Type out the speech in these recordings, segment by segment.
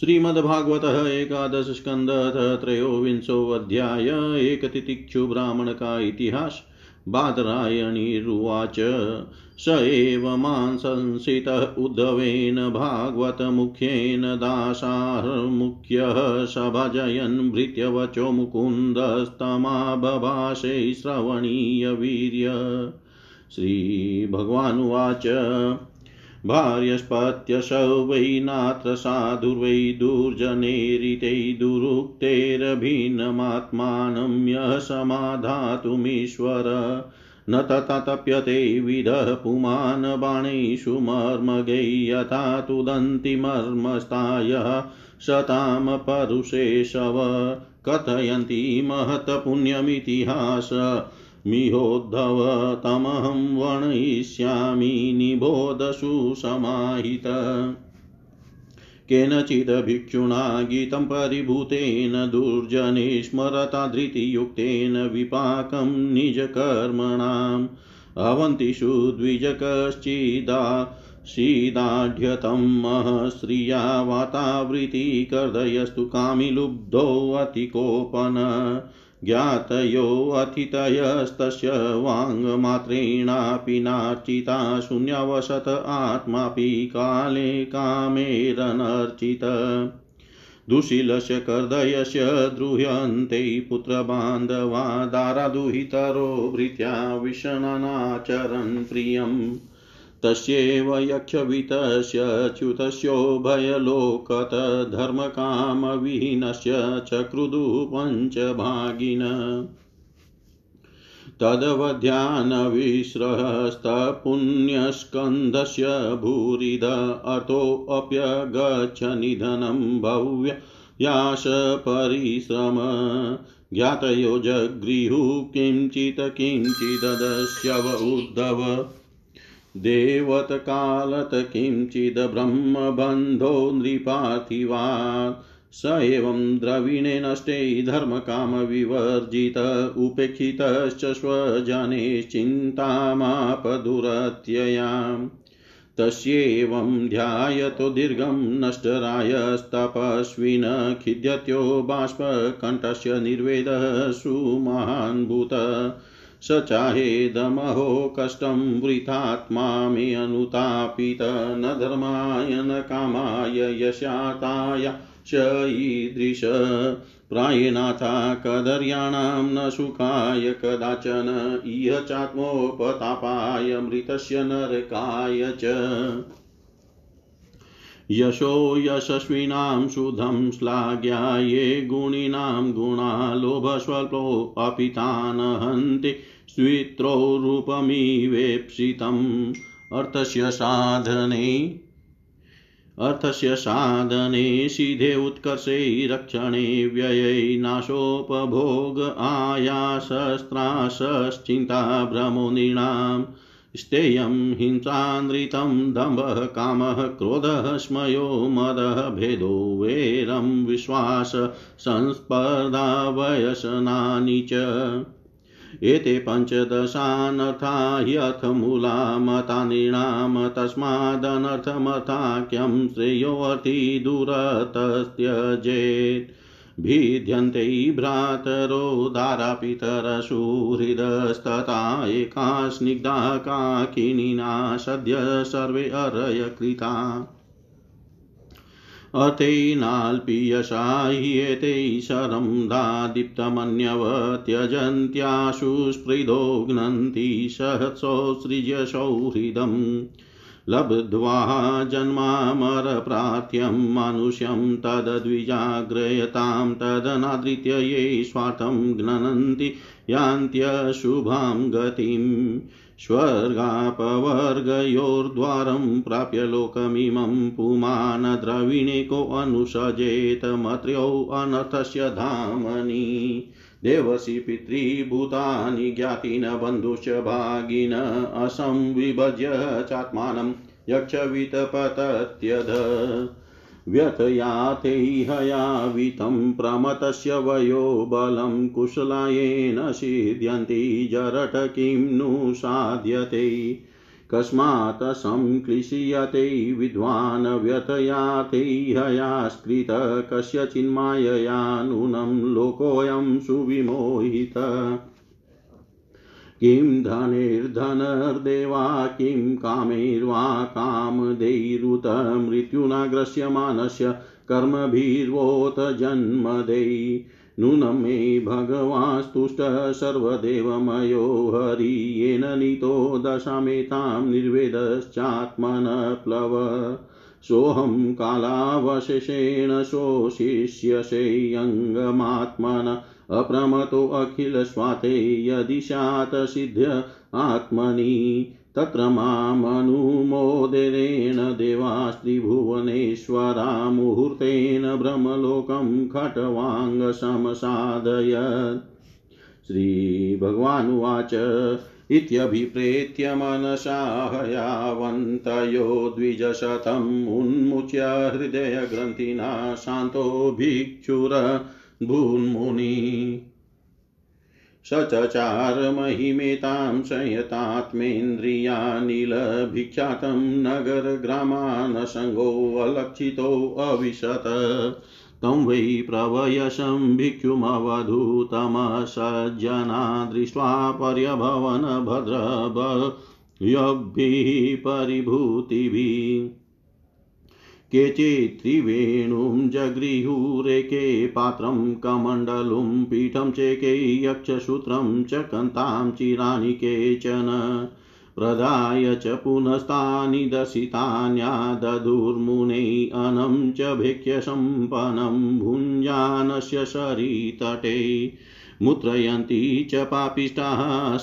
श्रीमद्भागवत एकादश स्कंद त्रयोविंशोऽध्याय एकतितिक्षु ब्राह्मण का इतिहास। बादरायणीरुवाच। स एव माँ संसितः उद्धवेन भागवतमुख्येन दासार्मुख्यः सभजयन् भृत्यवचो मुकुन्दस्तमा बभाषे श्रवणीयवीर्य। श्रीभगवानुवाच। भार्यस्पत्यसौ वै नात्र साधुर्वै दुर्जनेरितै दुरुक्तेरभिन्नमात्मानं यः समाधातुमीश्वर। न तप्यते विदः पुमान् बाणेषु मर्मगै यथा तुदन्तिमर्मस्तायः शतां परुषेशव कथयन्ति महत्पुण्यमितिहास। मिहोद्धव तमहं वर्णयिष्यामि निबोधसु समाहित। केनचिदभिक्षुणा गीतं परिभूतेन दुर्जने स्मरता धृतियुक्तेन विपाकं निजकर्मणाम् अवन्तिषु द्विजकश्चिदा शीदाढ्यतं महश्रिया वातावृत्तिकर्दयस्तु कामिलुब्धोऽतिकोपन ज्ञातयोऽथितयस्तस्य वाङ्मात्रेणापि नार्चिता शून्यवसत आत्मापि काले कामेरनर्चित। दुशीलस्य कर्दयस्य द्रुह्यन्ते पुत्रबान्धवा दारादुहितरो भृत्या विषणनाचरन् प्रियम्। तस्यैव यक्षवितस्य च्युतस्योभयलोकतधर्मकामविहीनस्य चक्रुदु पञ्चभागिन तदवध्यानविस्रहस्तपुण्यस्कन्धस्य भूरिद अर्थोऽप्यगच्छ निधनं भव्य याश परिश्रम। ज्ञातयो जगृहुः किञ्चित् किञ्चिददस्यव उद्धव। देवतकालत किञ्चिद् ब्रह्मबन्धो नृपार्थिवात् स एवं द्रविणे नष्टे धर्मकामविवर्जित, उपेक्षितश्च स्वजनेश्चिन्तामापदुरत्ययाम् तस्येवं ध्यायतो दीर्घं नष्टरायस्तपस्विन खिद्यत्यो बाष्पकण्ठस्य निर्वेदः सुमहान् भूत। स चाहेदमहो कष्टं वृथात्मा मे अनुतापित न धर्माय न कामाय यशाताय च ईदृश प्रायेनाथा कदर्याणां न सुखाय कदाचन इह चात्मोपतापाय मृतस्य नरकाय च। यशो यशस्विनां शुद्धं श्लाघ्या ये गुणिनां गुणा लोभस्वल्पोऽपि तान् हन्ति स्वित्रो रूपमिवेप्सितम् अर्थस्य साधने अर्थस्य साधने सिधे उत्कर्षे रक्षणे व्यये नाशोपभोग आयासस्त्रासश्चिन्ता भ्रमो नृणाम् स्तेयं हिंसानृतं दम्भः कामः क्रोधः स्मयो मदः भेदो वैरं विश्वास संस्पर्धा वयसनानि च। एते पञ्चदशानर्था ह्यर्थमूला मता नृणां तस्मादनर्थमथाख्यं श्रेयोऽर्थी दुरतस्त्यजेत् भिद्यन्ते भ्रातरो दारापितरसुहृदस्तथा एका स्निग्धा काकिनिना सद्य सर्वे अर्यकृता अर्थेनाल्पीयसा ह्येते शरं दादीप्तमन्यव त्यजन्त्याशु स्पृदो घ्नन्ति सहसोत्सृज्य सौहृदम् लब्ध्वा जन्मामरप्रार्थ्यं मानुष्यं तद्विजाग्रयतां तदनादृत्य ये स्वार्थं घ्नन्ति यान्त्यशुभां गतिम् स्वर्गापवर्गयोर्द्वारं प्राप्य लोकमिमं पुमान् द्रविणेकोऽनुसजेत मत्र्योऽनर्थस्य धामनि। देवसि पितृभूतानि ज्ञातिन बन्धुश्च भागिन असंविभज्य चात्मानं यक्षवितपतत्यध। व्यथयाते हयावितं प्रमतस्य वयो बलं कुशलायेन सिद्ध्यन्ति जरट किं नु साध्यते। कस्मात् संक्लिश्यते विद्वान् व्यथयाते हयास्कृत कस्यचिन्मायया नूनं लोकोऽयं सुविमोहित। किं धनिर्धनर्देवा, किं कामैर्वा कामदैरुत मृत्युना ग्रस्यमानस्य कर्मभिर्वोत जन्मदै। नूनं मे भगवास्तुष्ट सर्वदेवमयो हरि येन नीतो दशामेतां निर्वेदश्चात्मन प्लव सोऽहं कालावशेषेण शोषिष्यसेऽङ्गमात्मन अप्रमतोऽखिलस्वाते यदि स्यात् सिद्ध्य आत्मनि, तत्र मामनुमोदरेण देवास्त्रिभुवनेश्वरा मुहूर्तेन ब्रह्मलोकं खट्वाङ्गसमसादयत् श्रीभगवानुवाच, इत्यभिप्रेत्य मनसा द्विजशतम् उन्मुच्य हृदयग्रन्थिना शान्तो भिक्षुर। भून्मुनि। सचचार महिमेतां संयतात्मेन्द्रियानिलभिख्यातं नगरग्रामानसङ्गोऽलक्षितोऽविशत् तं वै प्रवयशं भिक्षुमवधूतमसज्जना दृष्ट्वा पर्यभवन भद्रभयभिः परिभूतिभिः। केचित् त्रिवेणुं जगृहुरेके पात्रं कमण्डलुं पीठं चेके यक्षसूत्रं च कन्तां चिराणि केचन प्रदाय च पुनस्तानि दशितान्यादधुर्मुने अनं च भिक्ष्यसम्पन्नं भुञ्जानस्य शरीतटे मुद्रयन्ती च पापिष्टाः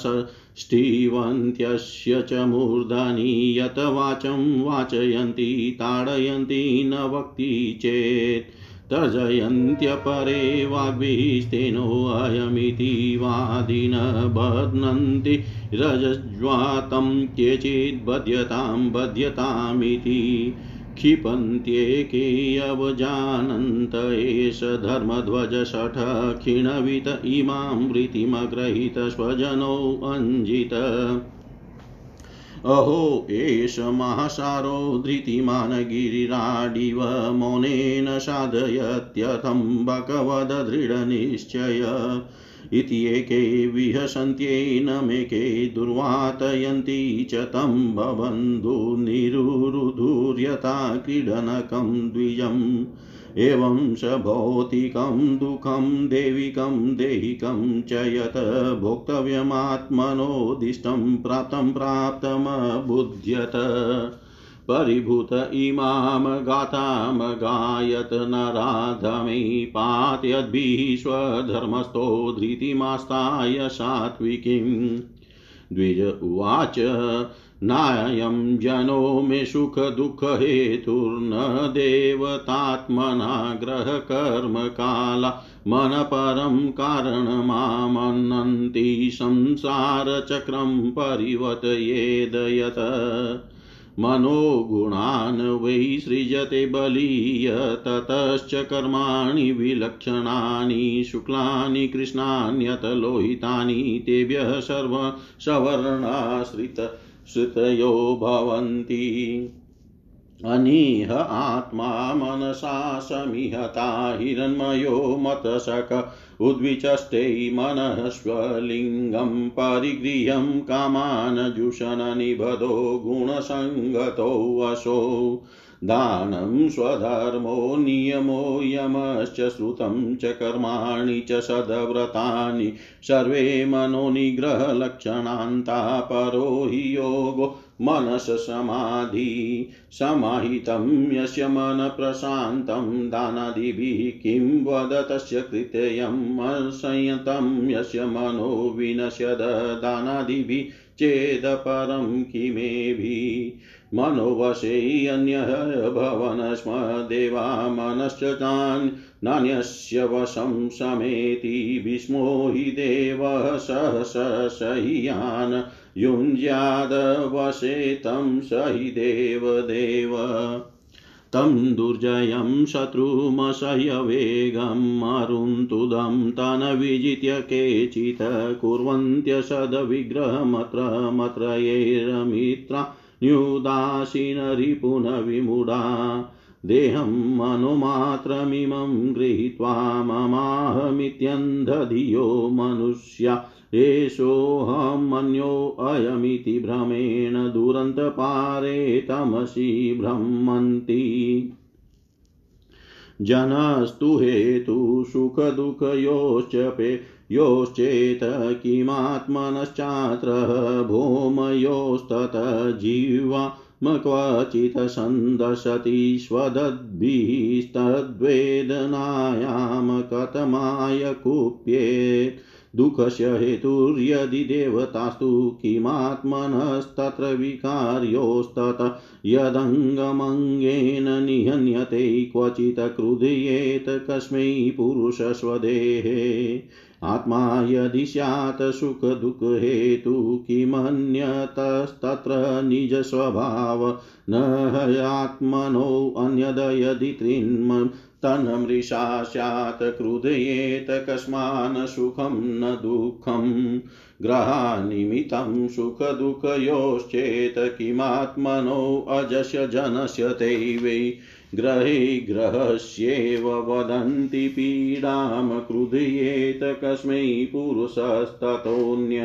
ष्ठीवन्त्यस्य च मूर्धनि यत वाचं वाचयन्ति, ताडयन्ति न वक्ति चेत्। तर्जयन्त्यपरे वाग्भिस्तेनोऽयमिति वादिन बध्नन्ति रजज्वातं केचित् बध्यतां बध्यतामिति। क्षिपन्त्येके अवजानन्त एष धर्मध्वजशठ क्षीणवित इमां वृत्तिमग्रहीत स्वजनोऽञ्जित अहो, एष महासारो धृतिमान् गिरिराडिव मौनेन साधयत्यथं भगवदृढनिश्चय इति एके विहसन्त्येनमेके दुर्वातयन्ति च तं बबन्धुनिरुरुधुर्यता क्रीडनकं द्विजम्। एवं स भौतिकं, दुःखं, देविकं, देहिकं च यत् भोक्तव्यमात्मनोदिष्टं, प्राप्तं प्राप्तमबुध्यत। परिभूत इमां गाथामगायत नराधमे पातयद्भिः स्वधर्मस्थो धृतिमास्ताय सात्विकीम् द्विज उवाच, नायं जनो मे सुखदुःखहेतुर्न देवतात्मनाग्रहकर्मकाला, मनपरं कारणमामनन्ति संसारचक्रं परिवतयेदयत मनोगुणान् वै सृजते बलीय ततश्च कर्माणि विलक्षणानि शुक्लानि कृष्णान्यत लोहितानि तेभ्यः सर्व श्रुतयो भवन्ति। अनीह आत्मा मनसा समिहता हिरण्मयो मतशक उद्विचष्टे मनःस्वलिङ्गं परिगृह्यं कामानजुषणनिबधो गुणसङ्गतोऽसौ दानं स्वधर्मो नियमो यमश्च श्रुतं च कर्माणि च सद्व्रतानि। सर्वे मनोनिग्रहलक्षणान्ता परो हि योगो मनससमाधि समाहितं यस्य मनप्रशान्तं दानादिभिः किं वद तस्य कृत्ययम् संयतं यस्य मनो विनश्यद दानादिभिः चेदपरं किमेभिः मनोवशे अन्यः भवन स्म देवा मनश्च तान् नान्यस्य वशं समेति भीष्मो हि देवः सहस सह्यान् युञ्ज्यादवशे तं स हि देवदेव। तं दुर्जयं शत्रुमशय वेगम् अरुन्तुदं तन विजित्य केचित् कुर्वन्त्यसदविग्रहमत्र मत्रयैरमित्रा न्युदासीनरिपुनविमूढा देहं मनुमात्रमिमं गृहीत्वा ममाहमित्यन्धधियो मनुष्या। एषोऽहमन्योऽयमिति भ्रमेण दुरन्तपारे तमसि भ्रमन्ति जनस्तु हेतु सुखदुःखयोश्च पे योश्चेत किमात्मनश्चात्र भौमयोस्तत जीवा। क्वचित् सन्दशति स्वदद्भिस्तद्वेदनायां कथमाय कुप्येत् दुःखस्य हेतुर्यदि देवतास्तु किमात्मनस्तत्र विकार्योस्तत। यदङ्गमङ्गेन निहन्यते क्वचित् क्रुध्येत कस्मै पुरुषस्वदेहे। आत्मा यदि स्यात् सुखदुःखहेतु किमन्यतस्तत्र निजस्वभाव न हयात्मनो अन्यद यदि त्रिन्म तन्मृषा स्यात् क्रुधयेत कस्मान् सुखं न दुःखम् ग्रहानिमित्तं सुखदुःखयोश्चेत् किमात्मनो अजस्य जनस्य ते वै ग्रहे ग्रहस्येव वदन्ति पीडां क्रुध्येत कस्मै पुरुषस्ततोऽन्य।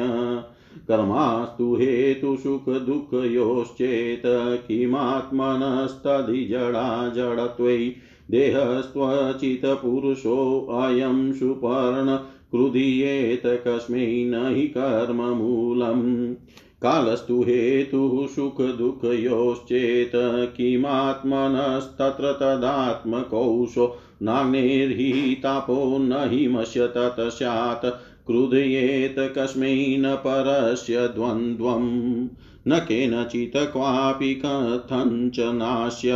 कर्मास्तु हेतुसुखदुःखयोश्चेत् किमात्मनस्तधिजडा जडत्वै। देहस्त्वचित्पुरुषोऽयं सुपर्ण क्रुधीयेत कस्मै न हि कर्ममूलम्। कालस्तु हेतुः सुखदुःखयोश्चेत् किमात्मनस्तत्र तदात्मकौशो नाग्नेर्हि तापो न हिमस्य तत् स्यात् क्रुधयेत कस्मै परस्य द्वन्द्वम्। न केनचित् क्वापि कथञ्च नास्य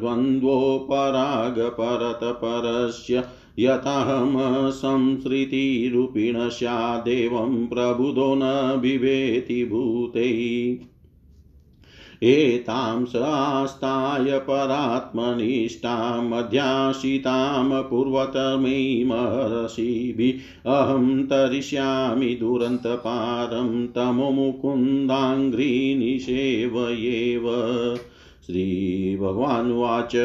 द्वन्द्वोपरागपरतपरस्य यथाहं संसृतिरूपिण स्यादेवं प्रबुधो न बिभेति भूते। एतां सास्ताय परात्मनिष्ठामध्याशितां पूर्वतमैमहर्षिभिः अहं तरिष्यामि दुरन्तपारं तममुकुन्दाङ्घ्रिनिषेवयेव। श्रीभगवानुवाच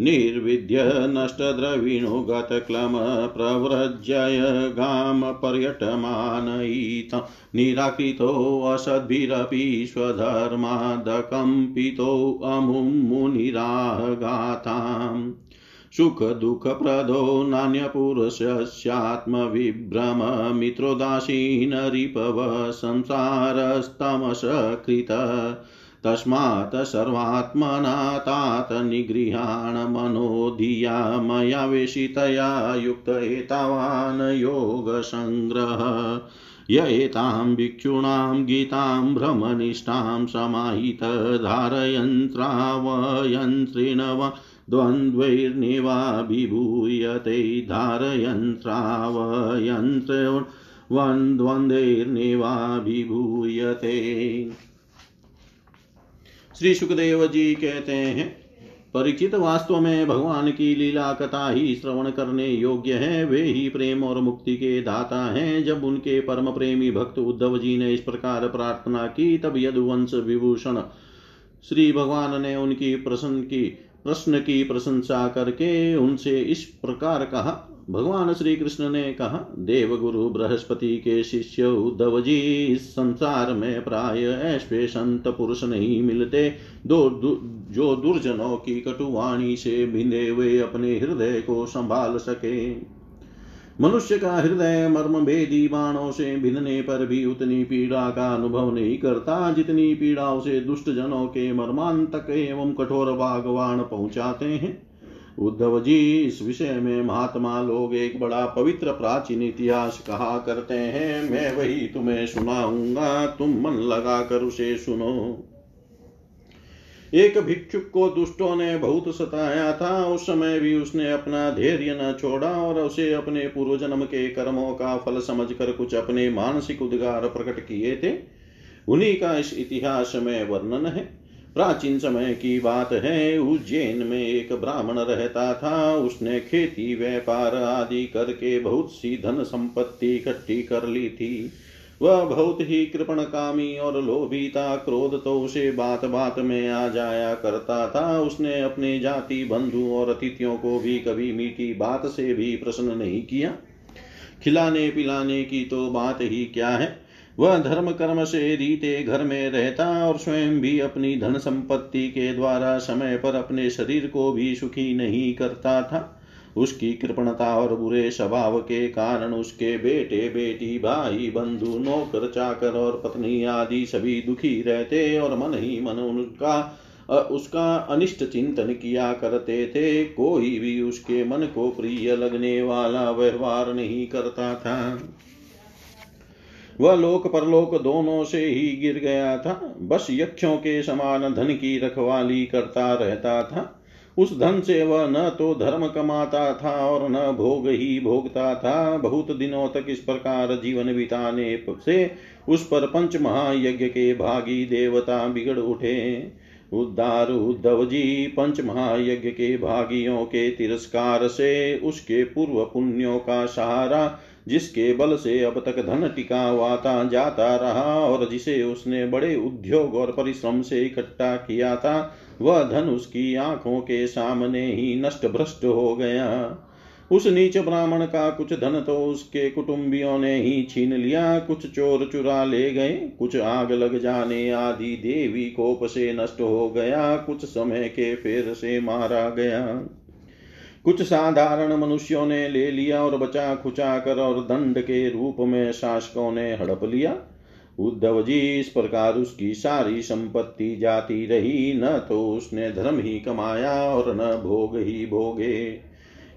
निर्विद्य नष्टद्रविणो गतक्लमप्रव्रजय गामपर्यटमानयित निराकृतोऽसद्भिरपि स्वधर्मादकम्पितोऽमुं मुनिरागाताम् सुखदुःखप्रदो नान्यपुरुषस्यात्मविभ्रममित्रोदासीनरिपव संसारस्तमसकृत। तस्मात् सर्वात्मना तात निगृहाण मनोधिया मया वेशितया युक्त एतावान् योगसङ्ग्रह। य एतां भिक्षूणां गीतां भ्रमनिष्ठां समाहित धारयन्त्रावयन्त्रिणव द्वन्द्वैर्निवाभिभूयते धारयन्त्रावयन्त्रिणवन्द्वन्द्वैर्निवाभिभूयते श्री सुखदेव जी कहते हैं, परिचित वास्तव में भगवान की लीला कथा ही श्रवण करने योग्य है। वे ही प्रेम और मुक्ति के दाता हैं। जब उनके परम प्रेमी भक्त उद्धव जी ने इस प्रकार प्रार्थना की, तब यदुवंश विभूषण श्री भगवान ने उनकी प्रसन्न की, प्रश्न की प्रशंसा करके उनसे इस प्रकार कहा भगवान श्री कृष्ण ने कहा देवगुरु बृहस्पति के शिष्य उद्धव जी इस संसार में प्राय ऐसे संत पुरुष नहीं मिलते। दो दु, जो दुर्जनों की कटुवाणी से भिंदे हुए अपने हृदय को संभाल सके। मनुष्य का हृदय मर्म भेदी बाणों से भिदने पर भी उतनी पीड़ा का अनुभव नहीं करता जितनी पीड़ा उसे दुष्ट जनों के मर्मांतक एवं कठोर बागवान पहुंचाते हैं। उद्धव जी इस विषय में महात्मा लोग एक बड़ा पवित्र प्राचीन इतिहास कहा करते हैं। मैं वही तुम्हें सुनाऊँगा, तुम मन लगा कर उसे सुनो। एक भिक्षुक को दुष्टों ने बहुत सताया था। उस समय भी उसने अपना धैर्य न छोड़ा और उसे अपने पूर्व जन्म के कर्मों का फल समझकर कुछ अपने मानसिक उद्गार प्रकट किए थे। उन्हीं का इस इतिहास में वर्णन है। प्राचीन समय की बात है उज्जैन में एक ब्राह्मण रहता था। उसने खेती, व्यापार आदि करके बहुत सी धन संपत्ति इकट्ठी कर ली थी। वह बहुत ही कृपण कामी और लोभी था क्रोध तो उसे बात बात में आ जाया करता था। उसने अपने जाति, बंधु और अतिथियों को भी कभी मीठी बात से भी प्रसन्न नहीं किया। खिलाने पिलाने की तो बात ही क्या है? वह धर्म कर्म से रीते घर में रहता और स्वयं भी अपनी धन संपत्ति के द्वारा समय पर अपने शरीर को भी सुखी नहीं करता था। उसकी कृपणता और बुरे स्वभाव के कारण उसके बेटे, बेटी, भाई, बंधु, नौकर, चाकर और पत्नी आदि सभी दुखी रहते और मन ही मन उनका उसका अनिष्ट चिंतन किया करते थे। कोई भी उसके मन को प्रिय लगने वाला व्यवहार नहीं करता था। वह लोक परलोक दोनों से ही गिर गया था। बस यक्षों के समान धन की रखवाली करता रहता था। उस धन से वह न तो धर्म कमाता था और न भोग ही भोगता था। बहुत दिनों तक इस प्रकार जीवन बिताने से उस पर पंच महायज्ञ के भागी देवता बिगड़ उठे। उद्धार उद्धव जी पंच महायज्ञ के भागियों के तिरस्कार से उसके पूर्व पुण्यों का सहारा जिसके बल से अब तक धन टिका हुआ जाता रहा और जिसे उसने बड़े उद्योग और परिश्रम से इकट्ठा किया था, वह धन उसकी आँखों के सामने ही नष्ट भ्रष्ट हो गया। उस नीच ब्राह्मण का कुछ धन तो उसके कुटुंबियों ने ही छीन लिया, कुछ चोर चुरा ले गए, कुछ आग लग जाने आदि देवी कोप से नष्ट हो गया, कुछ समय के फेर से मारा गया। कुछ साधारण मनुष्यों ने ले लिया और बचा, खुचा कर और दंड के रूप में शासकों ने हड़प लिया। उद्धव जी, इस प्रकार उसकी सारी संपत्ति जाती रही। न तो उसने धर्म ही कमाया और न भोग ही भोगे।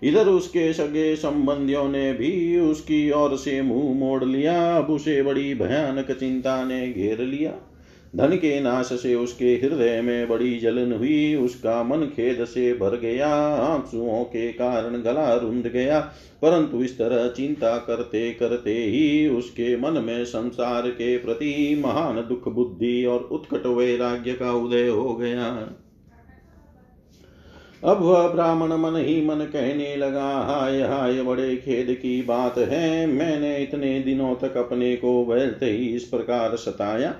इधर उसके सगे संबंधियों ने भी उसकी ओर से मुँह मोड़ लिया। अब उसे बड़ी भयानक चिंता ने घेर लिया। धन के नाश से उसके हृदय में बड़ी जलन हुई। उसका मन खेद से भर गया, आंसुओं के कारण गला रुंध गया। परंतु इस तरह चिंता करते करते ही उसके मन में संसार के प्रति महान दुख, बुद्धि और उत्कट वैराग्य का उदय हो गया। अब वह ब्राह्मण मन ही मन कहने लगा, हाय हाय, बड़े खेद की बात है। मैंने इतने दिनों तक अपने को व्यर्थ ही इस प्रकार सताया।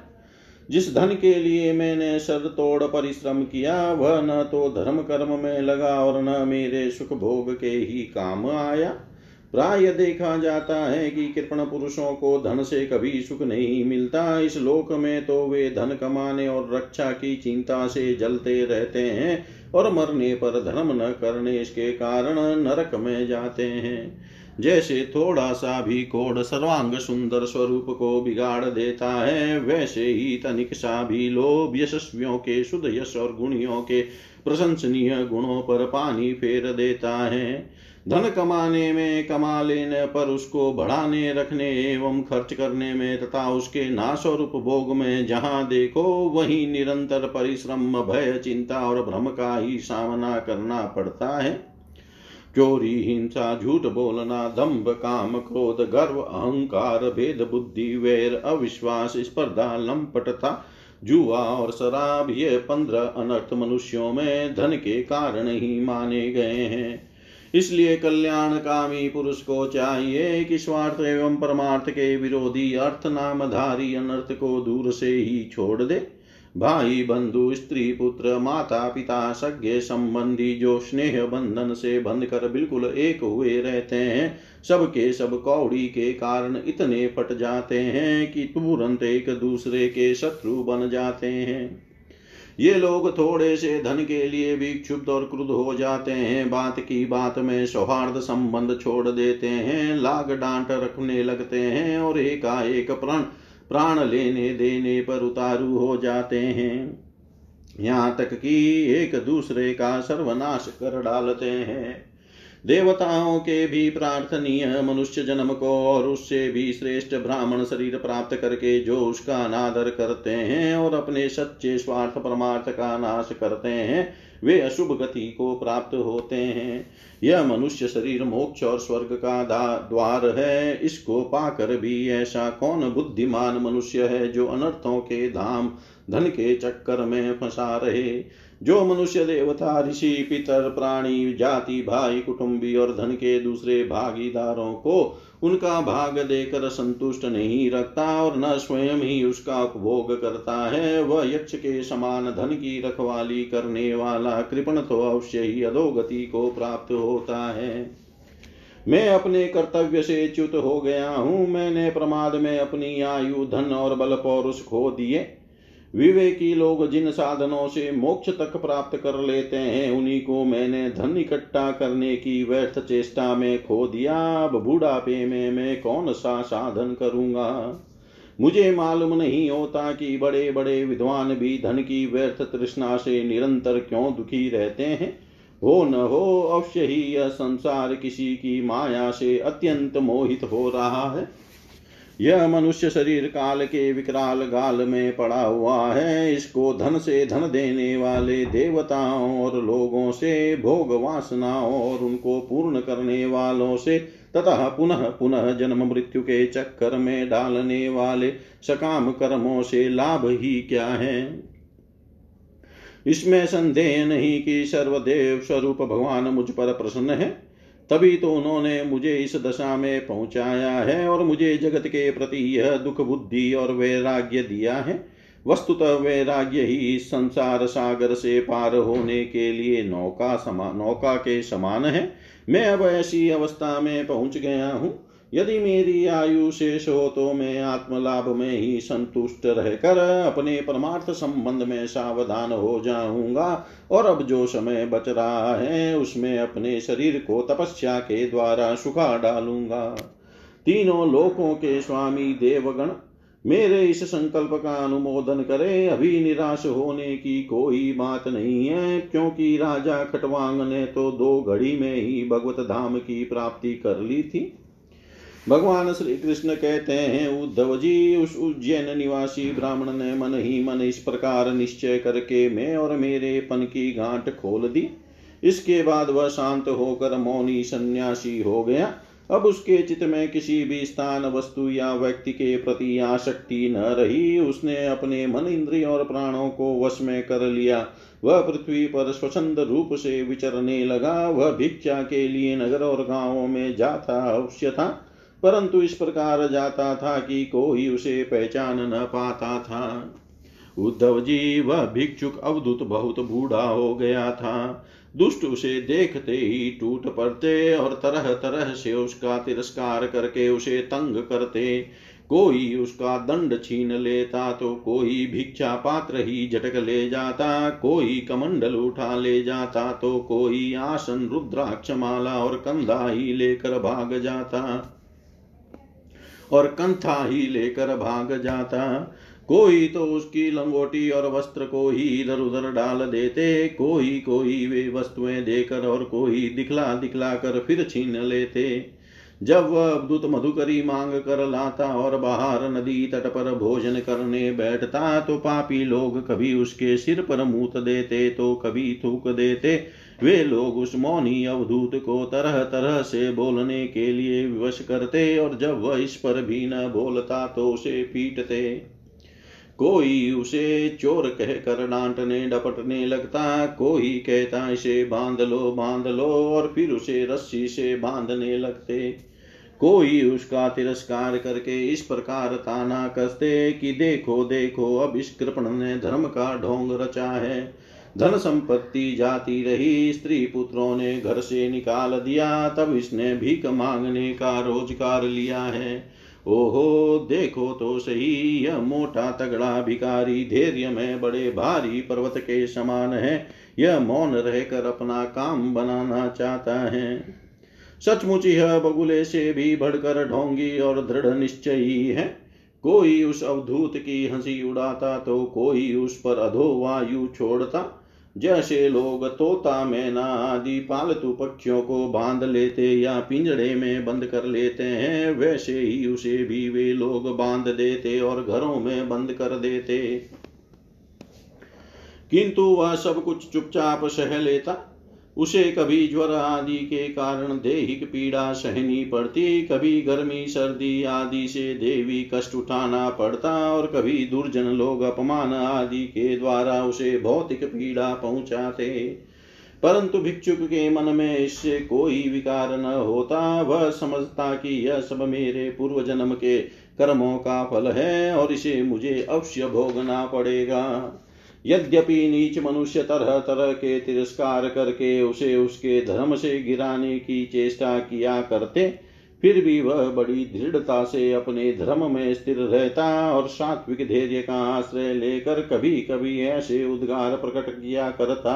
जिस धन के लिए मैंने सर तोड़ परिश्रम किया, वह न तो धर्म कर्म में लगा और न मेरे सुख भोग के ही काम आया। प्राय देखा जाता है कि कृपण पुरुषों को धन से कभी सुख नहीं मिलता। इस लोक में तो वे धन कमाने और रक्षा की चिंता से जलते रहते हैं और मरने पर धर्म न करने इसके कारण नरक में जाते हैं। जैसे थोड़ा सा भी कोड सर्वांग सुंदर स्वरूप को बिगाड़ देता है, वैसे ही तनिक सा भी लोभ यशस्वियों के, शुद्ध यश और गुणियों के प्रशंसनीय गुणों पर पानी फेर देता है। धन कमाने में कमा लेने पर उसको बढ़ाने, रखने एवं खर्च करने में तथा उसके नाश और उपभोग में जहाँ देखो, वही निरंतर परिश्रम, भय, चिंता और भ्रम का ही सामना करना पड़ता है। चोरी, हिंसा, झूठ बोलना दम्भ काम, क्रोध, गर्व, अहंकार, भेद, बुद्धि, वैर, अविश्वास, स्पर्धा, लंपटता, जुआ और शराब, ये पंद्रह अनर्थ मनुष्यों में धन के कारण ही माने गए हैं। इसलिए कल्याण कामी पुरुष को चाहिए कि स्वार्थ एवं परमार्थ के विरोधी अर्थ नामधारी अनर्थ को दूर से ही छोड़ दे। भाई, बंधु, स्त्री, पुत्र, माता, पिता सज्ञ संबंधी, जो स्नेह बंधन से बंध कर बिल्कुल एक हुए रहते हैं, सबके सब कौड़ी के कारण इतने फट जाते हैं कि तुरंत एक दूसरे के शत्रु बन जाते हैं। ये लोग थोड़े से धन के लिए भी क्षुब्ध और क्रुद्ध हो जाते हैं, बात की बात में सौहार्द संबंध छोड़ देते हैं, लाग डांट रखने लगते हैं और एकाएक प्रण प्राण लेने देने पर उतारू हो जाते हैं। यहाँ तक कि एक दूसरे का सर्वनाश कर डालते हैं। देवताओं के भी प्रार्थनीय मनुष्य जन्म को और उससे भी श्रेष्ठ ब्राह्मण शरीर प्राप्त करके जो उसका अनादर करते हैं और अपने सच्चे स्वार्थ परमार्थ का नाश करते हैं वे अशुभ गति को प्राप्त होते हैं। यह मनुष्य शरीर, मोक्ष और स्वर्ग का द्वार है। इसको पाकर भी ऐसा कौन बुद्धिमान मनुष्य है जो अनर्थों के धाम, धन के चक्कर में फंसा रहे? जो मनुष्य देवता, ऋषि, पितर, प्राणी, जाति, भाई, कुटुंबी और धन के दूसरे भागीदारों को उनका भाग देकर संतुष्ट नहीं रखता और न स्वयं ही उसका उपभोग करता है, वह यक्ष के समान धन की रखवाली करने वाला कृपण तो अवश्य ही अधोगति को प्राप्त होता है। मैं अपने कर्तव्य से च्युत हो गया हूँ, मैंने प्रमाद में अपनी आयु, धन और बल पौरुष खो दिए। विवेकी लोग जिन साधनों से मोक्ष तक प्राप्त कर लेते हैं, उन्हीं को मैंने धन इकट्ठा करने की व्यर्थ चेष्टा में खो दिया। अब बूढ़ापे में मैं कौन सा साधन करूँगा? मुझे मालूम नहीं होता कि बड़े बड़े विद्वान भी धन की व्यर्थ तृष्णा से निरंतर क्यों दुखी रहते हैं। हो न हो, अवश्य ही यह संसार किसी की माया से अत्यंत मोहित हो रहा है। यह मनुष्य शरीर काल के विकराल गाल में पड़ा हुआ है। इसको धन से धन देने वाले देवताओं और लोगों से, भोग वासनाओं और उनको पूर्ण करने वालों से तथा पुनः पुनः जन्म मृत्यु के चक्कर में डालने वाले सकाम कर्मों से लाभ ही क्या है? इसमें संदेह नहीं कि सर्वदेव स्वरूप भगवान मुझ पर प्रसन्न है। तभी तो उन्होंने मुझे इस दशा में पहुँचाया है और मुझे जगत के प्रति यह दुख बुद्धि और वैराग्य दिया है। वस्तुतः वैराग्य ही संसार सागर से पार होने के लिए नौका समा, नौका के समान है। मैं अब ऐसी अवस्था में पहुँच गया हूँ। यदि मेरी आयु शेष हो तो मैं आत्मलाभ में ही संतुष्ट रहकर अपने परमार्थ संबंध में सावधान हो जाऊँगा। और अब जो समय बच रहा है, उसमें अपने शरीर को तपस्या के द्वारा सुखा डालूँगा। तीनों लोकों के स्वामी देवगण, मेरे इस संकल्प का अनुमोदन करे। अभी निराश होने की कोई बात नहीं है, क्योंकि राजा खटवांग ने तो दो घड़ी में ही भगवत धाम की प्राप्ति कर ली थी। भगवान श्री कृष्ण कहते हैं, उद्धव जी, उस उज्जैन निवासी ब्राह्मण ने मन ही मन इस प्रकार निश्चय करके मैं और मेरे पन की गांठ खोल दी। इसके बाद वह शांत होकर मौनी सन्यासी हो गया। अब उसके चित्त में किसी भी स्थान, वस्तु या व्यक्ति के प्रति आसक्ति न रही। उसने अपने मन इंद्रिय और प्राणों को वश में कर लिया। वह पृथ्वी पर स्वच्छंद रूप से विचरने लगा। वह भिक्षा के लिए नगर और गाँवों में जाता अवश्य था। परंतु इस प्रकार जाता था कि कोई उसे पहचान न पाता था। उद्धव जी, वह भिक्षुक अवधुत बहुत बूढ़ा हो गया था। दुष्ट उसे देखते ही टूट पड़ते और तरह तरह से उसका तिरस्कार करके उसे तंग करते। कोई उसका दंड छीन लेता तो कोई भिक्षा पात्र ही झटक ले जाता, कोई कमंडल उठा ले जाता तो कोई आसन, रुद्राक्ष माला और कंधा ही लेकर भाग जाता। और कंथा ही लेकर भाग जाता। कोई तो उसकी लंगोटी और वस्त्र को ही इधर उधर डाल देते। कोई कोई वे वस्तुएँ देकर और कोई दिखला दिखला कर फिर छीन लेते। जब वह अद्भुत मधुकरी मांग कर लाता और बाहर नदी तट पर भोजन करने बैठता तो पापी लोग कभी उसके सिर पर मूत देते तो कभी थूक देते। वे लोग उस मौनी अवधूत को तरह तरह से बोलने के लिए विवश करते और जब वह इस पर भी न बोलता तो उसे पीटते। कोई उसे चोर कहकर डांटने, डपटने लगता, कोई कहता, इसे बाँध लो बाँध लो, और फिर उसे रस्सी से बांधने लगते। कोई उसका तिरस्कार करके इस प्रकार ताना कसते कि, देखो देखो, अब इस कृपण ने धर्म का ढोंग रचा है। धन संपत्ति जाती रही स्त्री पुत्रों ने घर से निकाल दिया, तब इसने भीख मांगने का रोज़गार लिया है। ओहो, देखो तो सही, यह मोटा तगड़ा भिकारी धैर्य में बड़े भारी पर्वत के समान है। यह मौन रहकर अपना काम बनाना चाहता है। सचमुच यह बगुले से भी बढ़कर ढोंगी और दृढ़ निश्चयी है। कोई उस अवधूत की हँसी उड़ाता तो कोई उस पर अधो वायु छोड़ता। जैसे लोग तोता, मैना आदि पालतू पक्षियों को बाँध लेते या पिंजड़े में बंद कर लेते हैं, वैसे ही उसे भी वे लोग बाँध देते और घरों में बंद कर देते। किंतु वह सब कुछ चुपचाप सह लेता उसे कभी ज्वर आदि के कारण देहिक पीड़ा सहनी पड़ती, कभी गर्मी, सर्दी आदि से देवी कष्ट उठाना पड़ता और कभी दुर्जन लोग अपमान आदि के द्वारा उसे भौतिक पीड़ा पहुंचाते। परंतु भिक्षुक के मन में इससे कोई विकार न होता, वह समझता कि यह सब मेरे पूर्व जन्म के कर्मों का फल है और इसे मुझे अवश्य भोगना पड़ेगा। यद्यपि नीच मनुष्य तरह तरह के तिरस्कार करके उसे उसके धर्म से गिराने की चेष्टा किया करते, फिर भी वह बड़ी दृढ़ता से अपने धर्म में स्थिर रहता और सात्विक धैर्य का आश्रय लेकर कभी कभी ऐसे उद्गार प्रकट किया करता।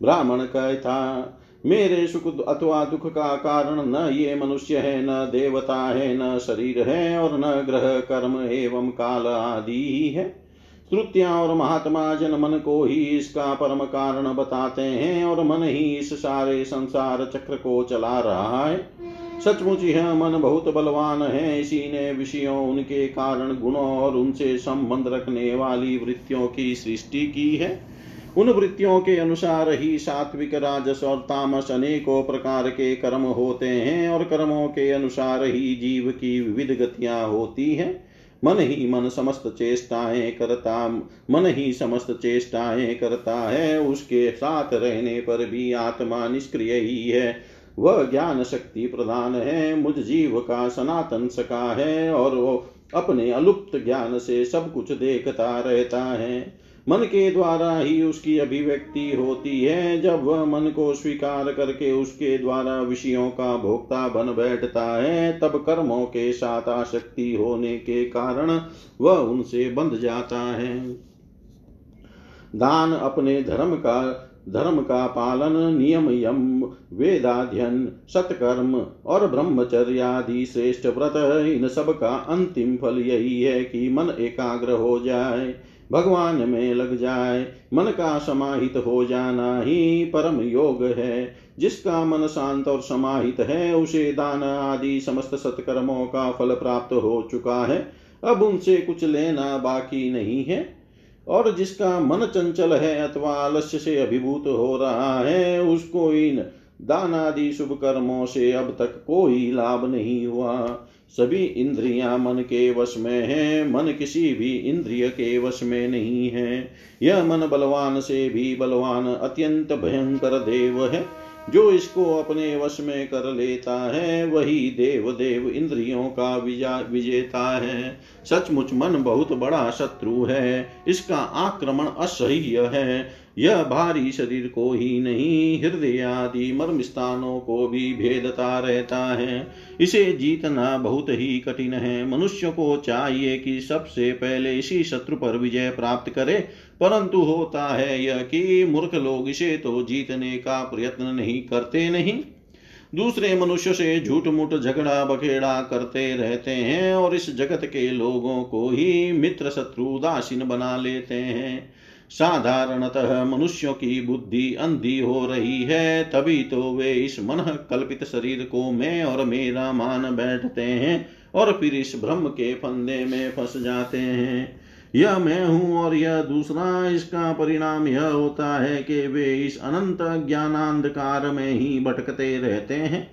ब्राह्मण कहता मेरे सुख अथवा दुख का कारण न ये मनुष्य है, न देवता है, न शरीर है और न ग्रह, कर्म एवं काल आदि ही है। श्रुतियाँ और महात्मा जन मन को ही इसका परम कारण बताते हैं और मन ही इस सारे संसार चक्र को चला रहा है। सचमुच यह मन बहुत बलवान है, इसी ने विषयों, उनके कारण गुणों और उनसे संबंध रखने वाली वृत्तियों की सृष्टि की है। उन वृत्तियों के अनुसार ही सात्विक, राजस और तामस अनेकों प्रकार के कर्म होते हैं और कर्मों के अनुसार ही जीव की विविध गतियाँ होती हैं। मन ही मन समस्त चेष्टाएँ करता, मन ही समस्त चेष्टाएँ करता है, उसके साथ रहने पर भी आत्मा निष्क्रिय ही है। वह ज्ञान शक्ति प्रधान है, मुझ जीव का सनातन सका है, और वो अपने अलुप्त ज्ञान से सब कुछ देखता रहता है। मन के द्वारा ही उसकी अभिव्यक्ति होती है। जब वह मन को स्वीकार करके उसके द्वारा विषयों का भोक्ता बन बैठता है, तब कर्मों के साथ आसक्ति होने के कारण वह उनसे बंध जाता है। दान अपने धर्म का धर्म का पालन, नियम यम वेदाध्यन सत्कर्म और ब्रह्मचर्य आदि श्रेष्ठ व्रत, इन सब का अंतिम फल यही है कि मन एकाग्र हो जाए। भगवान में लग जाए, मन का समाहित हो जाना ही परम योग है। जिसका मन शांत और समाहित है, उसे दान आदि समस्त सत्कर्मों का फल प्राप्त हो चुका है। अब उनसे कुछ लेना बाकी नहीं है। और जिसका मन चंचल है अथवा आलस्य से अभिभूत हो रहा है, उसको इन दान आदि शुभ कर्मों से अब तक कोई लाभ नहीं हुआ। सभी इंद्रियाँ मन के वश में है, मन किसी भी इंद्रिय के वश में नहीं है। यह मन बलवान से भी बलवान, अत्यंत भयंकर देव है। जो इसको अपने वश में कर लेता है, वही देव देव इंद्रियों का विजेता है। सचमुच मन बहुत बड़ा शत्रु है, इसका आक्रमण असह्य है। यह भारी शरीर को ही नहीं, हृदय आदि मर्म स्थानों को भी भेदता रहता है। इसे जीतना बहुत ही कठिन है। मनुष्य को चाहिए कि सबसे पहले इसी शत्रु पर विजय प्राप्त करे, परंतु होता है यह कि मूर्ख लोग इसे तो जीतने का प्रयत्न नहीं करते नहीं। दूसरे मनुष्य से झूठ मूठ झगड़ा बखेड़ा करते रहते हैं और इस जगत के लोगों को ही मित्र शत्रु उदासीन बना लेते हैं। साधारणतः मनुष्यों की बुद्धि अंधी हो रही है, तभी तो वे इस मन कल्पित शरीर को मैं और मेरा मान बैठते हैं और फिर इस भ्रम के फंदे में फंस जाते हैं। यह मैं हूँ और यह दूसरा, इसका परिणाम यह होता है कि वे इस अनंत ज्ञानांधकार में ही भटकते रहते हैं।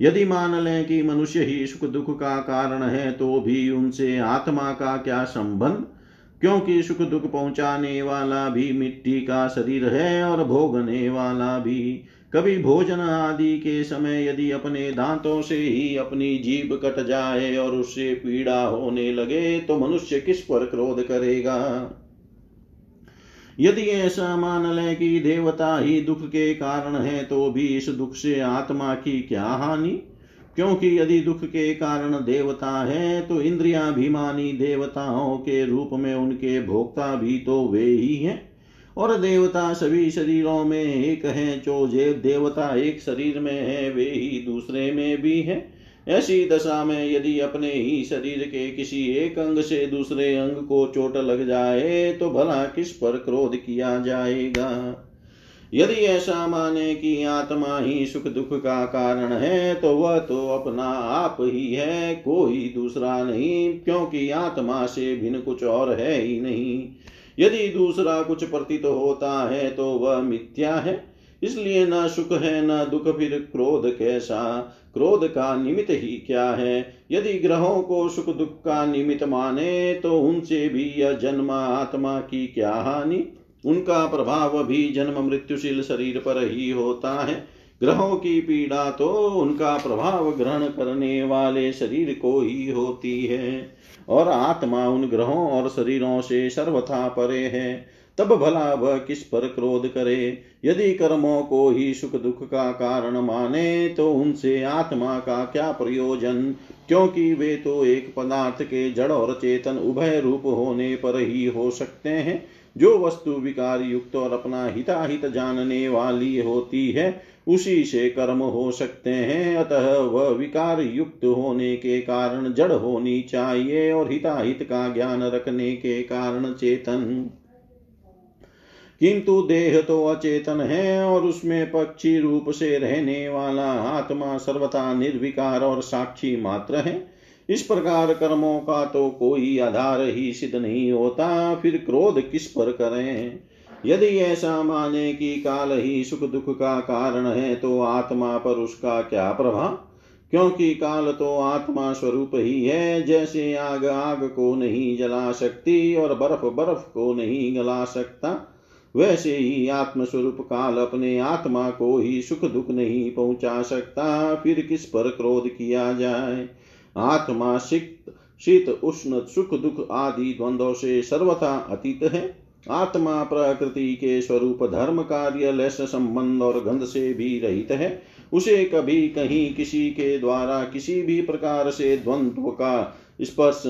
यदि मान लें कि मनुष्य ही सुख दुख का कारण है तो भी उनसे आत्मा का क्या संबंध? क्योंकि सुख दुख पहुँचाने वाला भी मिट्टी का शरीर है और भोगने वाला भी। कभी भोजन आदि के समय यदि अपने दांतों से ही अपनी जीभ कट जाए और उससे पीड़ा होने लगे तो मनुष्य किस पर क्रोध करेगा? यदि ऐसा मान लें कि देवता ही दुख के कारण है तो भी इस दुख से आत्मा की क्या हानि? क्योंकि यदि दुख के कारण देवता है तो इंद्रियाभिमानी देवताओं के रूप में उनके भोक्ता भी तो वे ही हैं। और देवता सभी शरीरों में एक है, जो जे देवता एक शरीर में है, वे ही दूसरे में भी है। ऐसी दशा में यदि अपने ही शरीर के किसी एक अंग से दूसरे अंग को चोट लग जाए तो भला किस पर क्रोध किया जाएगा? यदि ऐसा माने कि आत्मा ही सुख दुख का कारण है तो वह तो अपना आप ही है, कोई दूसरा नहीं, क्योंकि आत्मा से भिन्न कुछ और है ही नहीं। यदि दूसरा कुछ प्रतीत तो होता है तो वह मिथ्या है। इसलिए न सुख है, न दुख, फिर क्रोध कैसा? क्रोध का निमित्त ही क्या है? यदि ग्रहों को सुख दुख का निमित्त माने तो उनसे भी यह जन्म आत्मा की क्या हानि? उनका प्रभाव भी जन्म मृत्युशील शरीर पर ही होता है। ग्रहों की पीड़ा तो उनका प्रभाव ग्रहण करने वाले शरीर को ही होती है। और आत्मा उन ग्रहों और शरीरों से सर्वथा परे है। तब भला वह किस पर क्रोध करे? यदि कर्मों को ही सुख दुख का कारण माने तो उनसे आत्मा का क्या प्रयोजन? क्योंकि वे तो एक पदार्थ के जड़ और चेतन उभय रूप होने पर ही हो सकते हैं। जो वस्तु विकार युक्त और अपना हिताहित जानने वाली होती है, उसी से कर्म हो सकते हैं। अतः वह विकार युक्त होने के कारण जड़ होनी चाहिए और हिताहित का ज्ञान रखने के कारण चेतन। किंतु देह तो अचेतन है और उसमें पक्षी रूप से रहने वाला आत्मा सर्वथा निर्विकार और साक्षी मात्र है। इस प्रकार कर्मों का तो कोई आधार ही सिद्ध नहीं होता, फिर क्रोध किस पर करें? यदि ऐसा माने कि काल ही सुख दुख का कारण है तो आत्मा पर उसका क्या प्रभाव? क्योंकि काल तो आत्मा स्वरूप ही है, जैसे आग आग को नहीं जला सकती और बर्फ़ बर्फ़ को नहीं गला सकता, वैसे ही आत्मस्वरूप काल अपने आत्मा को ही सुख दुख नहीं पहुँचा सकता, फिर किस पर क्रोध किया जाए? आत्मा शीत शीत, उष्ण, सुख, दुख आदि द्वंद्व से सर्वथा अतीत है। आत्मा प्रकृति के स्वरूप धर्म कार्य, लेस संबंध और गंध से भी रहित है। उसे कभी कहीं किसी के द्वारा किसी भी प्रकार से द्वंद्व का स्पर्श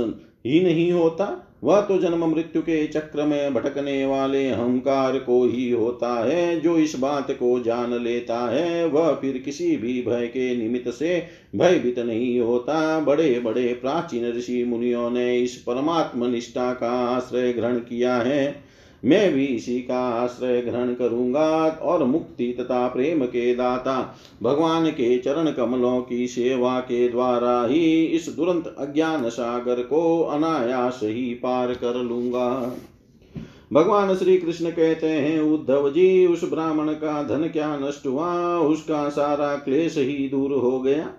ही नहीं होता। वह तो जन्म मृत्यु के चक्र में भटकने वाले अहंकार को ही होता है, जो इस बात को जान लेता है, वह फिर किसी भी भय के निमित्त से भयभीत नहीं होता। बड़े बड़े प्राचीन ऋषि मुनियों ने इस परमात्म निष्ठा का आश्रय ग्रहण किया है। मैं भी इसी का आश्रय ग्रहण करूँगा और मुक्ति तथा प्रेम के दाता, भगवान के चरण कमलों की सेवा के द्वारा ही इस दुरंत अज्ञान सागर को अनायास ही पार कर लूँगा। भगवान श्री कृष्ण कहते हैं, उद्धव जी, उस ब्राह्मण का धन क्या नष्ट हुआ? उसका सारा क्लेश ही दूर हो गया।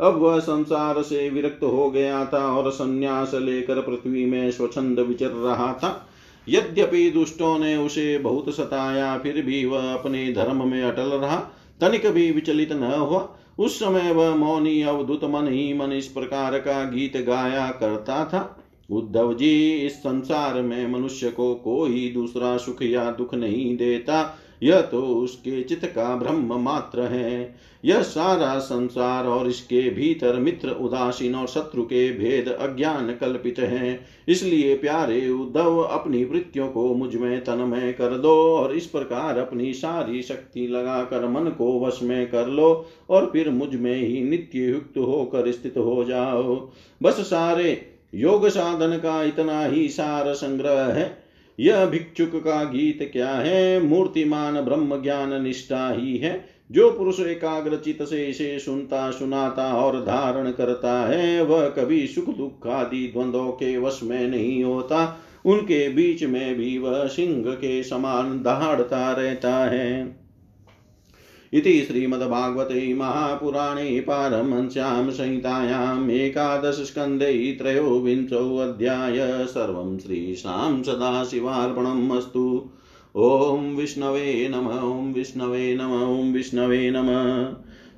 अब वह संसार से विरक्त हो गया था और संन्यास लेकर पृथ्वी में स्वच्छंद विचर रहा था। यद्यपि दुष्टों ने उसे बहुत सताया, फिर भी वह अपने धर्म में अटल रहा। तनिक भी विचलित न हुआ। उस समय वह मौनी अवधुत मन ही मन इस प्रकार का गीत गाया करता था। उद्धव जी, इस संसार में मनुष्य को कोई दूसरा सुख या दुख नहीं देता। यह तो उसके चित्त का ब्रह्म मात्र है। यह सारा संसार और इसके भीतर मित्र, उदासीन और शत्रु के भेद अज्ञान कल्पित है। इसलिए प्यारे उद्धव, अपनी वृत्तियों को मुझमें तनमय कर दो और इस प्रकार अपनी सारी शक्ति लगाकर मन को वश में कर लो और फिर मुझमें ही नित्य युक्त होकर स्थित हो जाओ। बस सारे योग साधन का इतना ही सार संग्रह है। यह भिक्षुक का गीत क्या है? मूर्तिमान ब्रह्म ज्ञान निष्ठा ही है, जो पुरुष एकाग्र चित से इसे सुनता, सुनाता और धारण करता है, वह कभी सुख दुख आदि द्वंद्व के वश में नहीं होता। उनके बीच में भी वह सिंह के समान दहाड़ता रहता है। इति श्रीमद्भागवते महापुराणे पारमहंस्यां संहितायाम् एकादशस्कन्धे त्रयोविंशोऽध्याय सर्वं श्रीशां सदाशिवार्पणम् अस्तु। ॐ विष्णवे नम, ॐ विष्णवे नम, ॐ विष्णवे नम।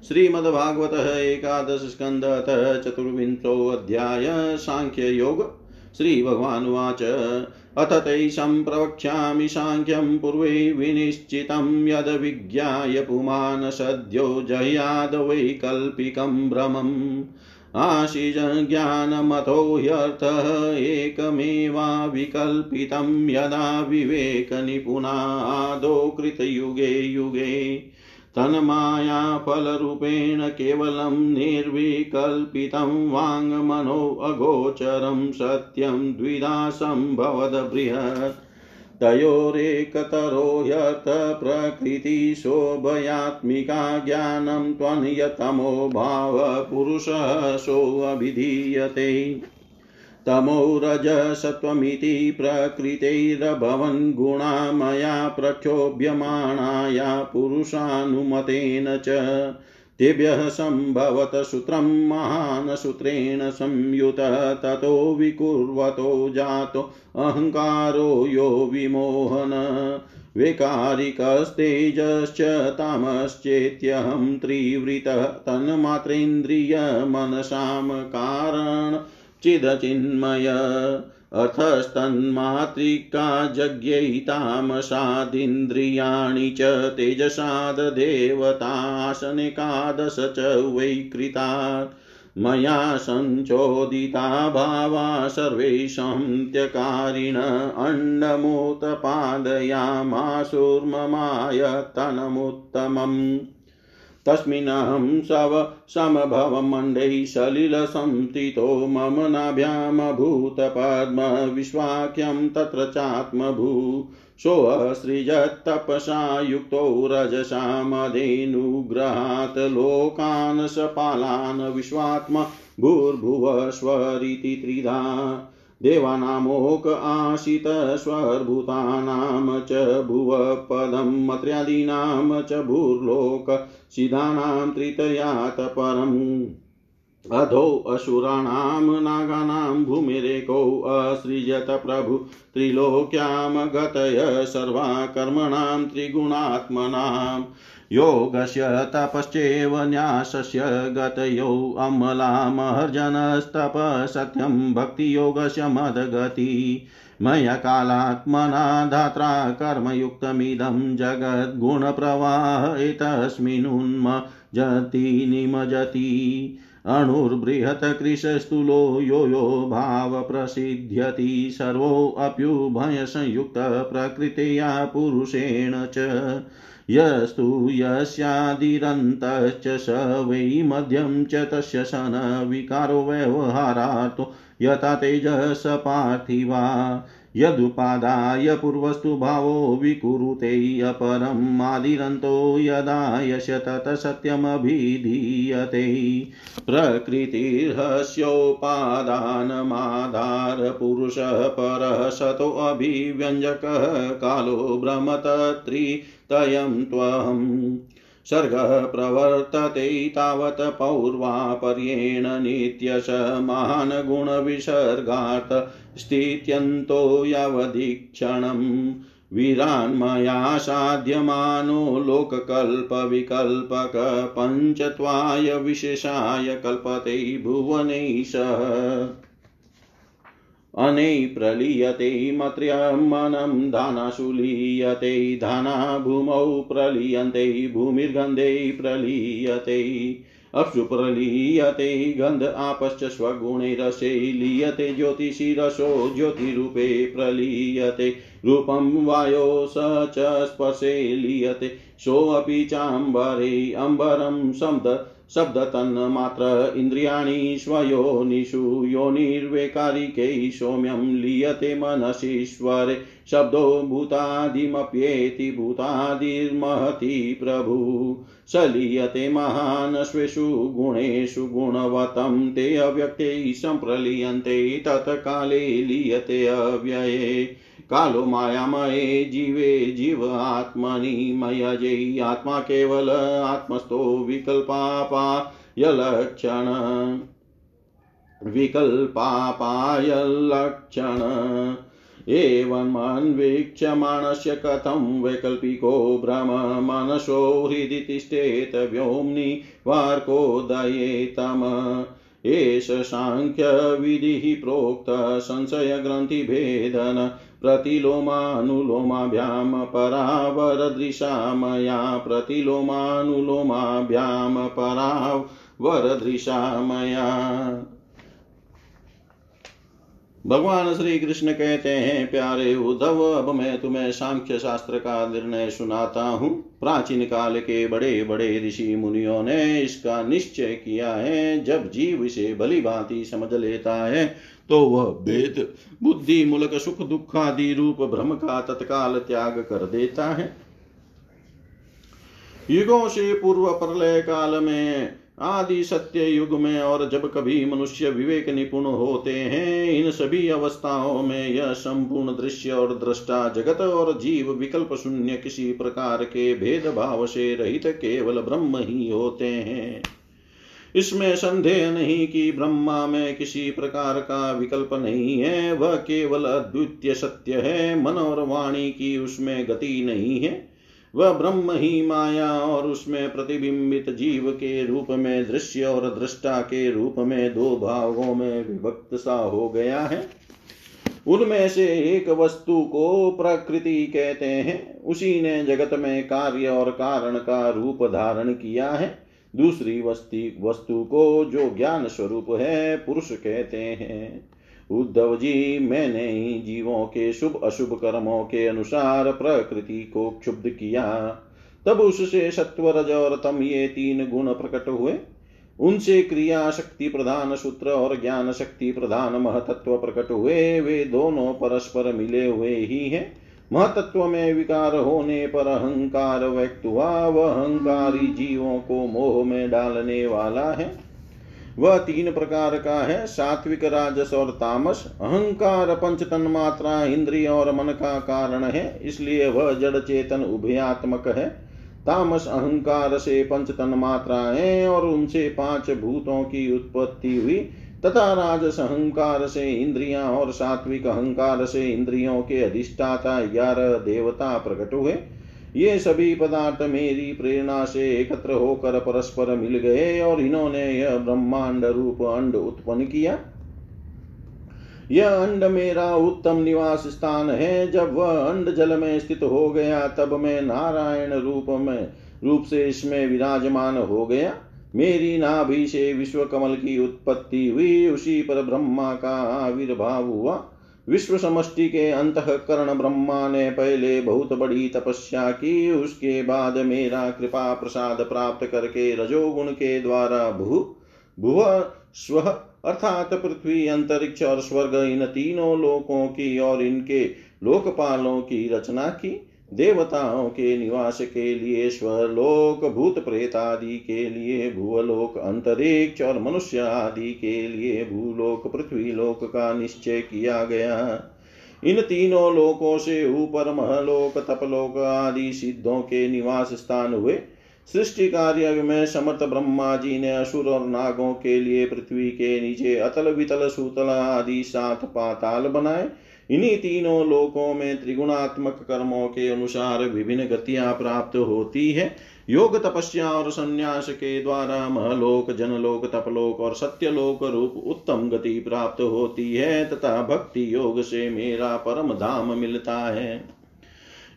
श्रीमद्भागवत एकादश स्कन्धतः चतुर्विंशोऽध्याय साङ्ख्ययोग श्रीभगवानुवाच। अथ तैषं प्रवक्ष्यामि साङ्ख्यं पूर्वे विनिश्चितं यद्विज्ञाय पुमान् सद्यो जयादवैकल्पिकं भ्रमम्। आशिजज्ञानमथो ह्यर्थः एकमेवाविकल्पितं यदा विवेकनिपुणादो कृतयुगे युगे। तन्मायाफलरूपेण केवलं निर्विकल्पितं वाङ्मनो अगोचरं सत्यं द्विधा सम्भवद बृहत्। तयोरेकतरो यत् प्रकृतिशोभयात्मिका ज्ञानं त्वन्यतमो भावपुरुषः सोऽभिधीयते। तमो रजसत्वमिति प्रकृतैरभवन् गुणा मया प्रक्षोभ्यमाणाया पुरुषानुमतेन च। तेभ्यः सम्भवत सूत्रं महान् सूत्रेण संयुत, ततो विकुर्वतो जातो अहङ्कारो यो विमोहन। वैकारिकस्तेजश्च तामश्चेत्यहं त्रिवृतः, तन्मात्रेन्द्रियमनसां कारण चिदचिन्मय। अथस्तन्मातृका जज्ञैतामसादिन्द्रियाणि च तेजसाददेवतासनिकादश च वैकृता मया सञ्चोदिता भावा सर्वेषां त्यकारिण अण्डमुत्पादयामासुर्ममायतनमुत्तमम्। तस्मिन्नहं सव समभवमण्डैः सलिलसंस्थितो मम नाभ्यामभूतपद्मविश्वाख्यं तत्र चात्मभू सोऽसृजत्तपसा युक्तो रजसा मदेनुग्रहात् लोकान् सपालान् विश्वात्म भूर्भुवस्वरिति त्रिधा देवानामोक आशित च भुवपदं मत्र्यादीनां च भूर्लोकसिद्धानां सिद्धानां त्रितयात परम्। अधो असुराणां नागानां भूमिरेकौ असृजत प्रभु। त्रिलोक्यां गतय सर्वा कर्मणां त्रिगुणात्मनाम् योगस्य तपश्चैव न्यासस्य गतयो अमलामहर्जनस्तप सत्यं भक्तियोगस्य मदगति। मया कालात्मना धात्रा कर्मयुक्तमिदं जगद्गुणप्रवाह एतस्मिन्नुन्मजति निमजति। अणुर्बृहत्कृशस्थूलो यो यो भावप्रसिद्ध्यति सर्वोऽप्युभयसंयुक्तप्रकृत्या पुरुषेण च यस्तु यस्यादिरन्तश्च स वै मध्यं च तस्य सन विकारो व्यवहारार्तो यथा तेजस पार्थिवा। यदुपादाय पूर्वस्तु भावो विकुरुते अपरम् आदिरन्तो यदा यश तत् सत्यमभिधीयते। प्रकृतिर्हस्योपादानमाधारपुरुषः परः सतोऽभिव्यञ्जकः कालो भ्रमतत्रितयं त्वम्। सर्गः प्रवर्तते तावत् पौर्वापर्येण नित्यश महान् गुणविसर्गात् स्थित्यन्तो यावदीक्षणम्। वीरान्मया साध्यमानो लोककल्पविकल्पक पञ्चत्वाय विशेषाय कल्पते भुवनैषः अनै प्रलीयते मत्र्यमनं धानासु लीयते धाना भूमौ प्रलीयन्ते, भूमिर्गन्धे प्रलीयते। अप्सु प्रलीयते गन्ध आपश्च स्वगुणे रसे, लीयते ज्योतिषि रसो, ज्योतिरूपे प्रलीयते। रूपं वायो स च स्पर्शे लीयते, सोऽपि चाम्बरे, अम्बरं शब्द शब्दतन्मात्र इन्द्रियाणि स्वयोनिषु योनिर्वेकारिकै सौम्यं लीयते मनसीश्वरे। शब्दो भूतादिमप्येति भूतादिर्महति प्रभु। स लीयते महान् स्वेषु गुणेषु गुणवतं। ते अव्यक्ते सम्प्रलीयन्ते, तत्काले लीयते अव्यये। कालो मायामये जीवे जीव आत्मनि मयजै आत्मा केवल आत्मस्थो विकल्पापायलक्षण। विकल्पापायलक्षण एवमन्वीक्ष्यमाणस्य कथं वैकल्पिको भ्रम मनसो हृदि तिष्ठेत व्योम्नि वार्कोदयेतम एष साङ्ख्यविधिः प्रोक्त संशयग्रन्थिभेदन प्रतिलोमानुलोमाभ्यां परावरदृशा मया प्रतिलोमानुलोमाभ्यां परावरदृशा मया भगवान श्री कृष्ण कहते हैं, प्यारे उद्धव, अब मैं तुम्हें सांख्य शास्त्र का निर्णय सुनाता हूँ। प्राचीन काल के बड़े बड़े ऋषि मुनियों ने इसका निश्चय किया है, जब जीव इसे भली भांति समझ लेता है तो वह वेद, बुद्धि, मूलक, सुख दुखादि रूप भ्रम का तत्काल त्याग कर देता है। युगों से पूर्व प्रलय काल में, आदि सत्य युग में और जब कभी मनुष्य विवेक निपुण होते हैं, इन सभी अवस्थाओं में यह संपूर्ण दृश्य और दृष्टा जगत और जीव विकल्प शून्य किसी प्रकार के भेदभाव से रहित केवल ब्रह्म ही होते हैं। इसमें संदेह नहीं कि ब्रह्मा में किसी प्रकार का विकल्प नहीं है। वह केवल अद्वितीय सत्य है। मन और वाणी की उसमें गति नहीं है। वह ब्रह्म ही माया और उसमें प्रतिबिंबित जीव के रूप में दृश्य और दृष्टा के रूप में दो भागों में विभक्त सा हो गया है। उनमें से एक वस्तु को प्रकृति कहते हैं। उसी ने जगत में कार्य और कारण का रूप धारण किया है। दूसरी वस्ती, वस्तु को जो ज्ञान स्वरूप है, पुरुष कहते हैं। उद्धव जी, मैंने ही जीवों के शुभ अशुभ कर्मों के अनुसार प्रकृति को क्षुब्ध किया। तब उससे सत्वरज और तम ये तीन गुण प्रकट हुए। उनसे क्रिया शक्ति प्रधान सूत्र और ज्ञान शक्ति प्रधान महतत्व प्रकट हुए। वे दोनों परस्पर मिले हुए ही हैं। महतत्व में विकार होने पर अहंकार व्यक्त हुआ। वह अहंकारी जीवों को मोह में डालने वाला है। वह तीन प्रकार का है, सात्विक, राजस और तामस। अहंकार पंचतन मात्रा इंद्रिय और मन का कारण है, इसलिए वह जड़ चेतन उभयात्मक है। तामस अहंकार से पंच तन मात्राएँ और उनसे पाँच भूतों की उत्पत्ति हुई। तथा राजस अहंकार से इंद्रियाँ और सात्विक अहंकार से इंद्रियों के अधिष्ठाता ग्यारह देवता प्रकट हुए। ये सभी पदार्थ मेरी प्रेरणा से एकत्र होकर परस्पर मिल गए और इन्होंने यह ब्रह्मांड रूप अंड उत्पन्न किया। यह अंड मेरा उत्तम निवास स्थान है। जब वह अंड जल में स्थित हो गया, तब मैं नारायण रूप में, रूप से इसमें विराजमान हो गया। मेरी नाभि से विश्व कमल की उत्पत्ति हुई, उसी पर ब्रह्मा का आविर्भाव हुआ। विश्व समष्टि के अंतकरण ब्रह्मा ने पहले बहुत बड़ी तपस्या की, उसके बाद मेरा कृपा प्रसाद प्राप्त करके रजोगुण के द्वारा भू, भुव, स्व अर्थात पृथ्वी, अंतरिक्ष और स्वर्ग इन तीनों लोकों की और इनके लोकपालों की रचना की। देवताओं के निवास के लिए, स्वलोक, भूत प्रेत आदि के लिए, भूलोक, अंतरिक्ष और मनुष्य आदि के लिए भूलोक, पृथ्वी लोक का निश्चय किया गया। इन तीनों लोकों से ऊपर महलोक, तपलोक आदि सिद्धों के निवास स्थान हुए। सृष्टि कार्य में समर्थ ब्रह्मा जी ने असुर और नागों के लिए पृथ्वी के नीचे अतल वितल सूतल आदि सात पाताल बनाए। इन्हीं तीनों लोकों में त्रिगुणात्मक कर्मों के अनुसार विभिन्न गतियाँ प्राप्त होती है। योग तपस्या और संन्यास के द्वारा महलोक, जनलोक, तपलोक और सत्यलोक रूप उत्तम गति प्राप्त होती है तथा भक्ति योग से मेरा परम धाम मिलता है।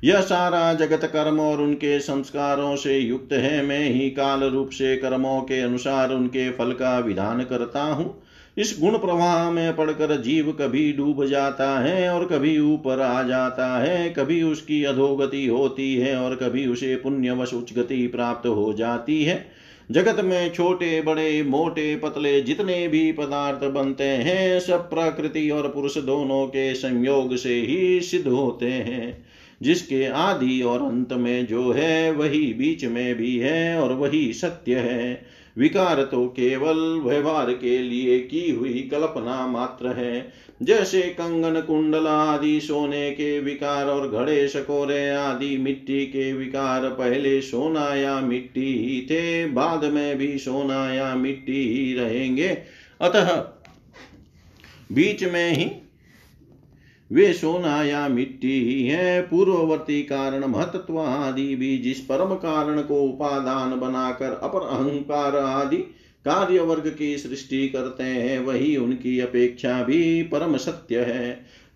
यह सारा जगत कर्म और उनके संस्कारों से युक्त है। मैं ही काल रूप से कर्मों के अनुसार उनके फल का विधान करता हूँ। इस गुण प्रवाह में पड़कर जीव कभी डूब जाता है और कभी ऊपर आ जाता है, कभी उसकी अधोगति होती है और कभी उसे पुण्यवश उच्च गति प्राप्त हो जाती है। जगत में छोटे, बड़े, मोटे, पतले जितने भी पदार्थ बनते हैं, सब प्रकृति और पुरुष दोनों के संयोग से ही सिद्ध होते हैं। जिसके आदि और अंत में जो है, वही बीच में भी है और वही सत्य है। विकार तो केवल व्यवहार के लिए की हुई कल्पना मात्र है। जैसे कंगन कुंडल आदि, सोने के विकार और घड़े शकोरे आदि, मिट्टी के विकार, पहले सोना या मिट्टी ही थे, बाद में भी सोना या मिट्टी ही रहेंगे। अतः बीच में ही वे सोना या मिट्टी ही है। पूर्ववर्ती कारण महत्व आदि भी जिस परम कारण को उपादान बनाकर अपर अहंकार आदि कार्य वर्ग की सृष्टि करते हैं, वही उनकी अपेक्षा भी परम सत्य है।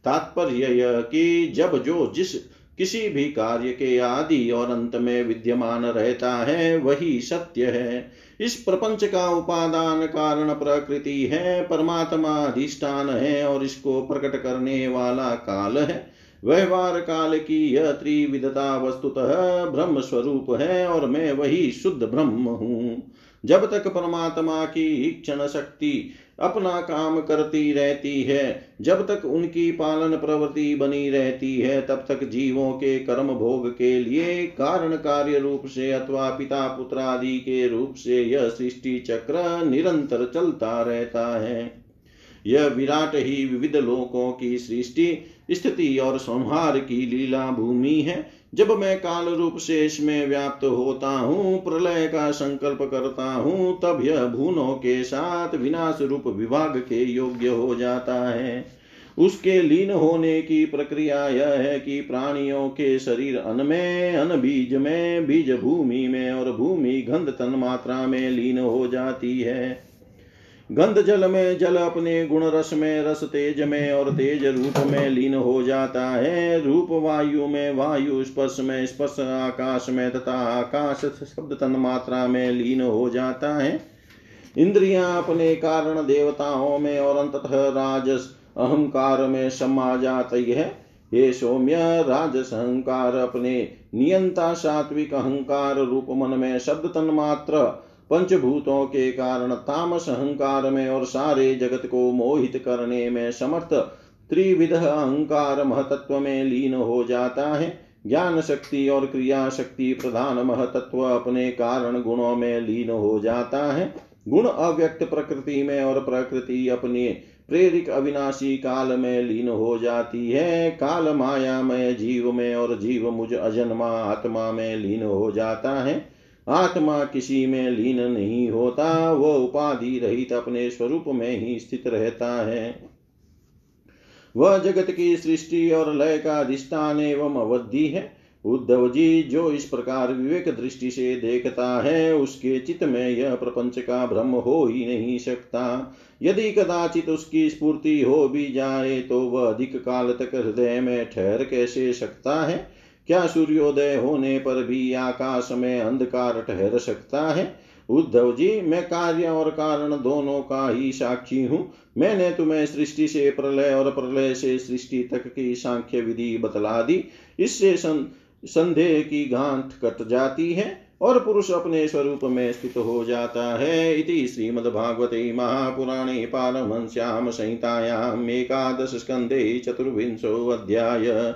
तात्पर्य यह कि जब जो जिस किसी भी कार्य के आदि और अंत में विद्यमान रहता है, वही सत्य है। इस प्रपंच का उपादान कारण प्रकृति है, परमात्मा अधिष्ठान है और इसको प्रकट करने वाला काल है। व्यवहार काल की यह त्रिविधता वस्तुतः ब्रह्म स्वरूप है और मैं वही शुद्ध ब्रह्म हूँ। जब तक परमात्मा की क्षण शक्ति अपना काम करती रहती है। जब तक उनकी पालन प्रवृत्ति बनी रहती है, तब तक जीवों के कर्म भोग के लिए कारण कार्य रूप से अथवा पिता पुत्र आदि के रूप से यह सृष्टि चक्र निरंतर चलता रहता है। यह विराट ही विविध लोकों की सृष्टि, स्थिति और संहार की लीला भूमि है। जब मैं काल रूप से इसमें व्याप्त होता हूँ, प्रलय का संकल्प करता हूँ, तब यह भूनों के साथ विनाश रूप विभाग के योग्य हो जाता है। उसके लीन होने की प्रक्रिया यह है कि प्राणियों के शरीर अन्न में, अन्न बीज में, बीज भूमि में और भूमि गंध तन मात्रा में लीन हो जाती है। गंध जल में जल अपने गुण रस में रस तेज में और तेज रूप में लीन हो जाता है। रूप वायु में वायु, स्पर्श में स्पर्श, आकाश में तथा आकाश शब्द तन मात्रा में लीन हो जाता है। इंद्रियाँ अपने कारण देवताओं में और अंततः राजस अहंकार में समा जाती है। ये सौम्य, राजस अहंकार अपने नियंता सात्विक अहंकार रूप मन में शब्द तन मात्र पंचभूतों के कारण तामस अहंकार में और सारे जगत को मोहित करने में समर्थ, त्रिविध अहंकार महतत्व में लीन हो जाता है। ज्ञान शक्ति और क्रिया शक्ति प्रधान महतत्व अपने कारण गुणों में लीन हो जाता है। गुण अव्यक्त प्रकृति में और प्रकृति अपने प्रेरिक अविनाशी काल में लीन हो जाती है। काल मायामय जीव में और जीव मुझ अजन्मा आत्मा में लीन हो जाता है। आत्मा किसी में लीन नहीं होता वह उपाधि रहित अपने स्वरूप में ही स्थित रहता है। वह जगत की सृष्टि और लय का अधिष्ठान एवं अवधि है। उद्धव जी जो इस प्रकार विवेक दृष्टि से देखता है, उसके चित्त में यह प्रपंच का भ्रम हो ही नहीं सकता। यदि कदाचित उसकी स्फूर्ति हो भी जाए तो वह अधिक काल तक हृदय में ठहर कैसे सकता है? क्या सूर्योदय होने पर भी आकाश में अंधकार ठहर सकता है? उद्धव जी, मैं कार्य और कारण दोनों का ही साक्षी हूँ। मैंने तुम्हें सृष्टि से प्रलय और प्रलय से सृष्टि तक की सांख्य विधि बतला दी। इससे संदेह की गांठ कट जाती है और पुरुष अपने स्वरूप में स्थित हो जाता है। इति श्रीमद्भागवते महापुराणे पारमहंस्यां संहितायाम् एकादश स्कन्धे चतुर्विंशोऽध्याय।